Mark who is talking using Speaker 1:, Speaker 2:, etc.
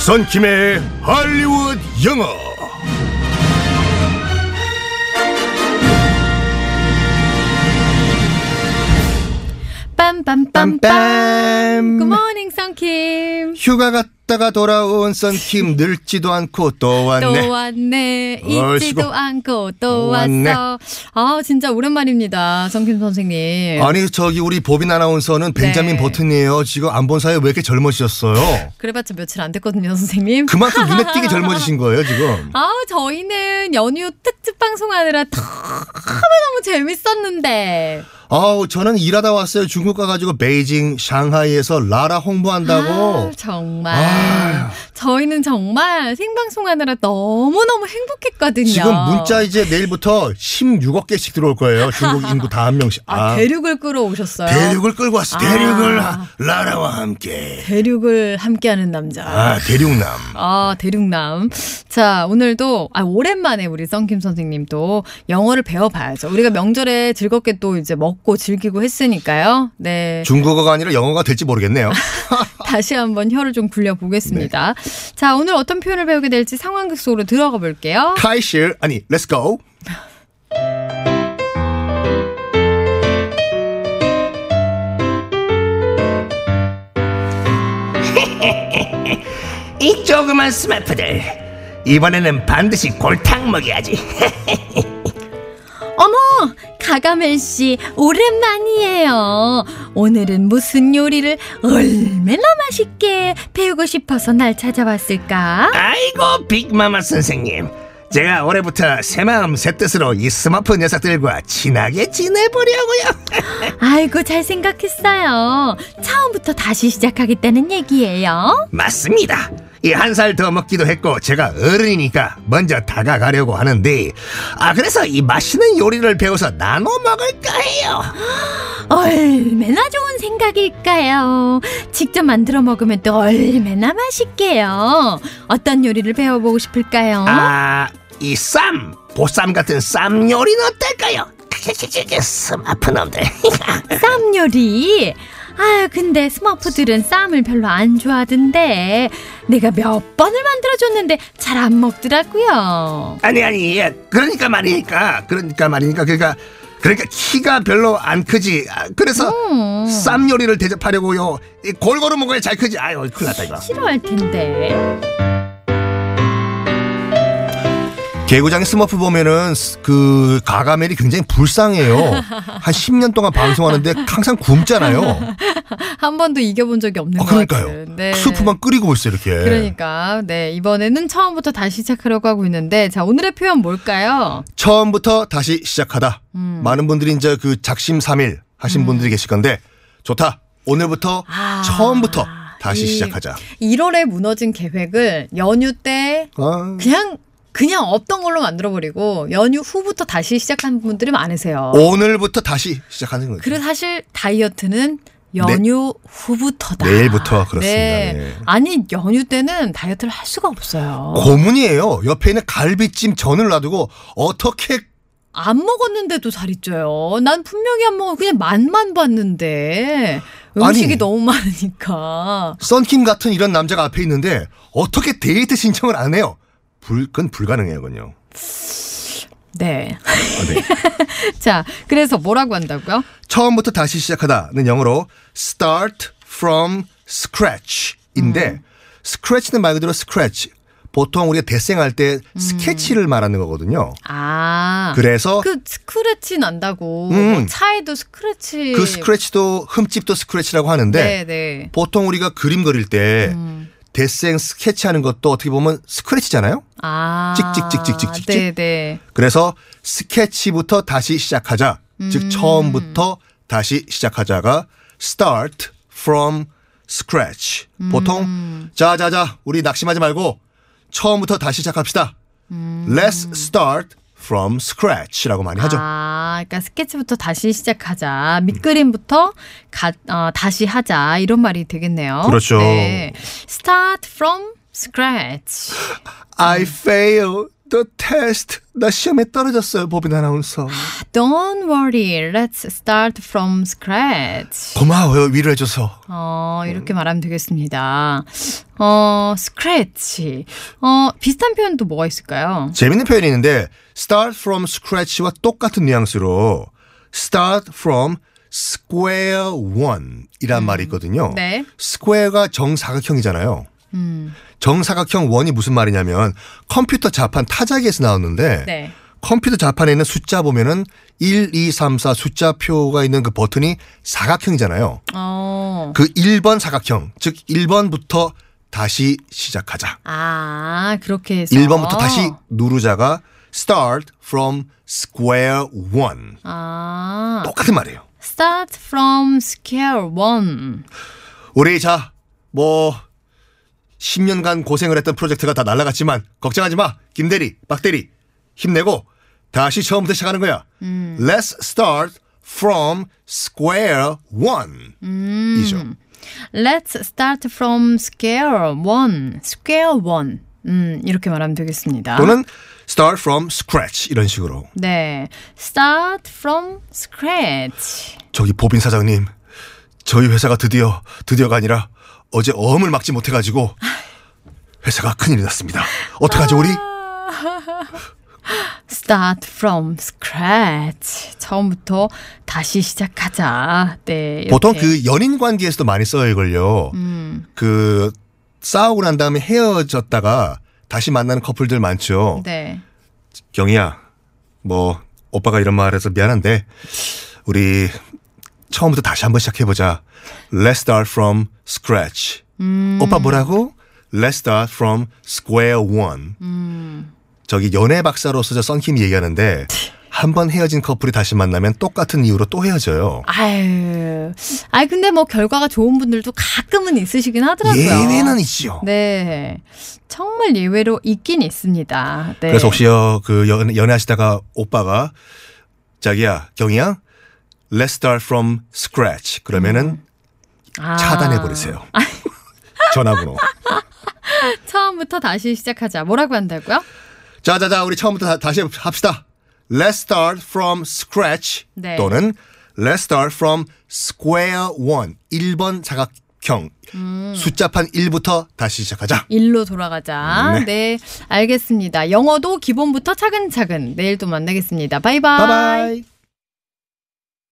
Speaker 1: 썬킴의 할리우드 영어
Speaker 2: 빰빰빰빰.
Speaker 1: 빰빰
Speaker 2: 굿모닝 썬킴.
Speaker 1: 휴가 갔다가 돌아온 썬킴 늙지도 않고 또 왔네
Speaker 2: 또 왔네.
Speaker 1: 어이씨고.
Speaker 2: 잊지도 않고 또
Speaker 1: 왔네.
Speaker 2: 왔어. 아 진짜 오랜만입니다, 썬킴 선생님.
Speaker 1: 아니 저기 우리 보빈 아나운서는 벤자민
Speaker 2: 네.
Speaker 1: 버튼이에요 지금 안 본 사이에 왜 이렇게 젊어지셨어요
Speaker 2: 그래봤자 며칠 안 됐거든요, 선생님.
Speaker 1: 그만큼 눈에 띄게 젊어지신 거예요 지금
Speaker 2: 아 저희는 연휴 특집 방송하느라 너무너무 재밌었는데.
Speaker 1: 아우 저는 일하다 왔어요 중국 가가지고 베이징 샹하이에서 라라 홍보한다고
Speaker 2: 아, 정말.
Speaker 1: 아유.
Speaker 2: 저희는 정말 생방송하느라 너무너무 행복했거든요.
Speaker 1: 지금 문자 이제 내일부터 16억 개씩 들어올 거예요 중국 인구 다 한 명씩
Speaker 2: 아, 대륙을 끌어오셨어요.
Speaker 1: 대륙을 끌고 왔어.
Speaker 2: 아.
Speaker 1: 대륙을 하- 라라와 함께.
Speaker 2: 대륙을 함께하는 남자.
Speaker 1: 아, 대륙남.
Speaker 2: 아, 대륙남. 자, 오늘도, 아, 오랜만에 우리 썬킴 선생님 또 영어를 배워봐야죠. 우리가 명절에 즐겁게 또 이제 먹고 즐기고 했으니까요. 네.
Speaker 1: 중국어가 아니라 영어가 될지 모르겠네요.
Speaker 2: 다시 한번 혀를 좀 굴려보겠습니다.
Speaker 1: 네.
Speaker 2: 자, 오늘 어떤 표현을 배우게 될지 상황극 속으로 들어가 볼게요.
Speaker 1: 카이실 아니, let's go.
Speaker 3: 이 조그만 스머프들 이번에는 반드시 골탕 먹여야지!
Speaker 2: 가가멜 씨, 오랜만이에요. 오늘은 무슨 요리를 얼마나 맛있게 배우고 싶어서 날 찾아왔을까?
Speaker 3: 아이고 빅마마 선생님 제가 올해부터 새 마음 새 뜻으로 이 스마프 녀석들과 친하게 지내보려고요
Speaker 2: 아이고, 잘 생각했어요. 처음부터 다시 시작하겠다는 얘기예요.
Speaker 3: 맞습니다 이 한 살 더 먹기도 했고 제가 어른이니까 먼저 다가가려고 하는데 아 그래서 이 맛있는 요리를 배워서 나눠 먹을까 해요
Speaker 2: 얼마나 좋은 생각일까요? 직접 만들어 먹으면 또 얼마나 맛있게요. 어떤 요리를 배워보고 싶을까요?
Speaker 3: 아 이 쌈 보쌈 같은 쌈 요리는 어떨까요? 스마프 놈들
Speaker 2: 쌈 요리. 아, 근데 스머프들은 쌈을 별로 안 좋아하던데 내가 몇 번을 만들어줬는데 잘 안 먹더라고요.
Speaker 3: 아니 아니 예, 그러니까 말이니까 그러니까 말이니까 그러니까 그러니까 키가 별로 안 크지 아, 그래서
Speaker 2: 음.
Speaker 3: 쌈 요리를 대접하려고요 이 골고루 먹어야 잘 크지 아유 큰일 났다 이거
Speaker 2: 싫어할 텐데.
Speaker 1: 개구쟁이 스머프 보면은 스- 그 가가멜이 굉장히 불쌍해요. 한 10년 동안 방송하는데 항상 굶잖아요.
Speaker 2: 한 번도 이겨본 적이 없는
Speaker 1: 아,
Speaker 2: 것
Speaker 1: 그러니까요.
Speaker 2: 같은. 네.
Speaker 1: 스프만 끓이고 있어 이렇게.
Speaker 2: 그러니까 네 이번에는 처음부터 다시 시작하려고 하고 있는데 자 오늘의 표현 뭘까요?
Speaker 1: 처음부터 다시 시작하다.
Speaker 2: 음.
Speaker 1: 많은 분들이 이제 그 작심삼일 하신 분들이 계실 건데 좋다. 오늘부터
Speaker 2: 아.
Speaker 1: 처음부터 다시
Speaker 2: 이-
Speaker 1: 시작하자.
Speaker 2: 1월에 무너진 계획을 연휴 때
Speaker 1: 아,
Speaker 2: 그냥 그냥 없던 걸로 만들어버리고 연휴 후부터 다시 시작한 분들이 많으세요.
Speaker 1: 오늘부터 다시 시작하는 거죠.
Speaker 2: 그래서 사실 다이어트는 연휴 후부터다.
Speaker 1: 네. 내일부터 그렇습니다.
Speaker 2: 네.
Speaker 1: 네.
Speaker 2: 아니 연휴 때는 다이어트를 할 수가 없어요.
Speaker 1: 고문이에요. 옆에 있는 갈비찜 전을 놔두고 어떻게
Speaker 2: 안 먹었는데도 살이 쪄요. 난 분명히 안 먹어. 그냥 맛만 봤는데 음식이
Speaker 1: 아니.
Speaker 2: 너무 많으니까.
Speaker 1: 썬킴 같은 이런 남자가 앞에 있는데 어떻게 데이트 신청을 안 해요? 불, 그건 불가능해요, 그건요.
Speaker 2: 네.
Speaker 1: 아, 네.
Speaker 2: 자, 그래서 뭐라고 한다고요?
Speaker 1: 처음부터 다시 시작하다는 영어로 start from scratch인데 scratch는 말 그대로 scratch. 보통 우리가 데생할 때 스케치를 말하는 거거든요.
Speaker 2: 아.
Speaker 1: 그래서
Speaker 2: 그 스크래치 난다고.
Speaker 1: 음.
Speaker 2: 뭐 차에도 스크래치.
Speaker 1: 그 스크래치도 흠집도 스크래치라고 하는데
Speaker 2: 네, 네.
Speaker 1: 보통 우리가 그림 그릴 때
Speaker 2: 음.
Speaker 1: 데생 스케치하는 것도 어떻게 보면 스크래치잖아요.
Speaker 2: 아.
Speaker 1: 찍찍찍찍찍찍찍.
Speaker 2: 네, 네.
Speaker 1: 그래서 스케치부터 다시 시작하자.
Speaker 2: 음.
Speaker 1: 즉 처음부터 다시 시작하자가 start from scratch.
Speaker 2: 음.
Speaker 1: 보통 자자자 우리 낙심하지 말고 처음부터 다시 시작합시다.
Speaker 2: 음.
Speaker 1: Let's start from scratch라고 많이 하죠.
Speaker 2: 아, 그러니까 스케치부터 다시 시작하자. 밑그림부터 가, 어, 다시 하자. 이런 말이 되겠네요.
Speaker 1: 그렇죠.
Speaker 2: 네. Start from scratch.
Speaker 1: I fail. the test. 나 시험에 떨어졌어요, 법인 아나운서.
Speaker 2: Don't worry. Let's start from scratch.
Speaker 1: 고마워요, 위로해줘서.
Speaker 2: 어, 이렇게 말하면 되겠습니다. 어, scratch. 어, 비슷한 표현도 뭐가 있을까요?
Speaker 1: 재밌는 표현이 있는데 start from scratch와 똑같은 뉘앙스로 start from square one 이란 말이 있거든요.
Speaker 2: 네.
Speaker 1: square가 정사각형이잖아요.
Speaker 2: 음,
Speaker 1: 정사각형 원이 무슨 말이냐면 컴퓨터 자판 타자기에서 나왔는데
Speaker 2: 네.
Speaker 1: 컴퓨터 자판에 있는 숫자 보면은 1, 2, 3, 4 숫자표가 있는 그 버튼이 사각형이잖아요.
Speaker 2: 어,
Speaker 1: 그 1번 사각형, 즉 1번부터 다시 시작하자.
Speaker 2: 아, 그렇게 해서.
Speaker 1: 1번부터 다시 누르자가 start from square one.
Speaker 2: 아,
Speaker 1: 똑같은 말이에요.
Speaker 2: Start from scale one.
Speaker 1: 우리 자, 뭐 10년간 고생을 했던 프로젝트가 다 날아갔지만 걱정하지 마. 김대리, 박대리 힘내고 다시 처음부터 시작하는 거야. Let's start from square one. 이죠.
Speaker 2: Let's start from scale one. scale one. 음, 이렇게 말하면 되겠습니다.
Speaker 1: 또는 start from scratch 이런 식으로.
Speaker 2: 네. start from scratch.
Speaker 1: 저기 보빈 사장님, 저희 회사가 드디어 드디어가 아니라 어제 어음을 막지 못해 가지고 회사가 큰일이 났습니다. 어떡하죠 우리?
Speaker 2: start from scratch. 처음부터 다시 시작하자. 네. 이렇게.
Speaker 1: 보통 그 연인 관계에서도 많이 써요 이걸요.
Speaker 2: 음.
Speaker 1: 그 싸우고 난 다음에 헤어졌다가 다시 만나는 커플들 많죠.
Speaker 2: 네.
Speaker 1: 경희야, 뭐 오빠가 이런 말해서 미안한데 우리 처음부터 다시 한번 시작해보자. Let's start from scratch.
Speaker 2: 음.
Speaker 1: 오빠 뭐라고? Let's start from square one.
Speaker 2: 음.
Speaker 1: 저기 연애 박사로서 저 썬킴이 얘기하는데 한 번 헤어진 커플이 다시 만나면 똑같은 이유로 또 헤어져요.
Speaker 2: 아유. 아이 근데 뭐 결과가 좋은 분들도 가끔은 있으시긴 하더라고요.
Speaker 1: 예외는 있죠.
Speaker 2: 네. 정말 예외로 있긴 있습니다. 네.
Speaker 1: 그래서 혹시요 그 연, 연애하시다가 오빠가 자기야 경희야 Let's start from scratch 그러면은
Speaker 2: 아.
Speaker 1: 차단해 버리세요. 전화번호.
Speaker 2: 처음부터 다시 시작하자. 뭐라고 한다고요?
Speaker 1: 자자자 우리 처음부터 다, 시 합시다. Let's start from scratch
Speaker 2: 네.
Speaker 1: 또는 Let's start from square one 1번 사각 형
Speaker 2: 음.
Speaker 1: 숫자판 1부터 다시 시작하자.
Speaker 2: 일로 돌아가자.
Speaker 1: 네.
Speaker 2: 네. 알겠습니다. 영어도 기본부터 차근차근 내일 또 만나겠습니다. 바이바이.
Speaker 1: 바이바이.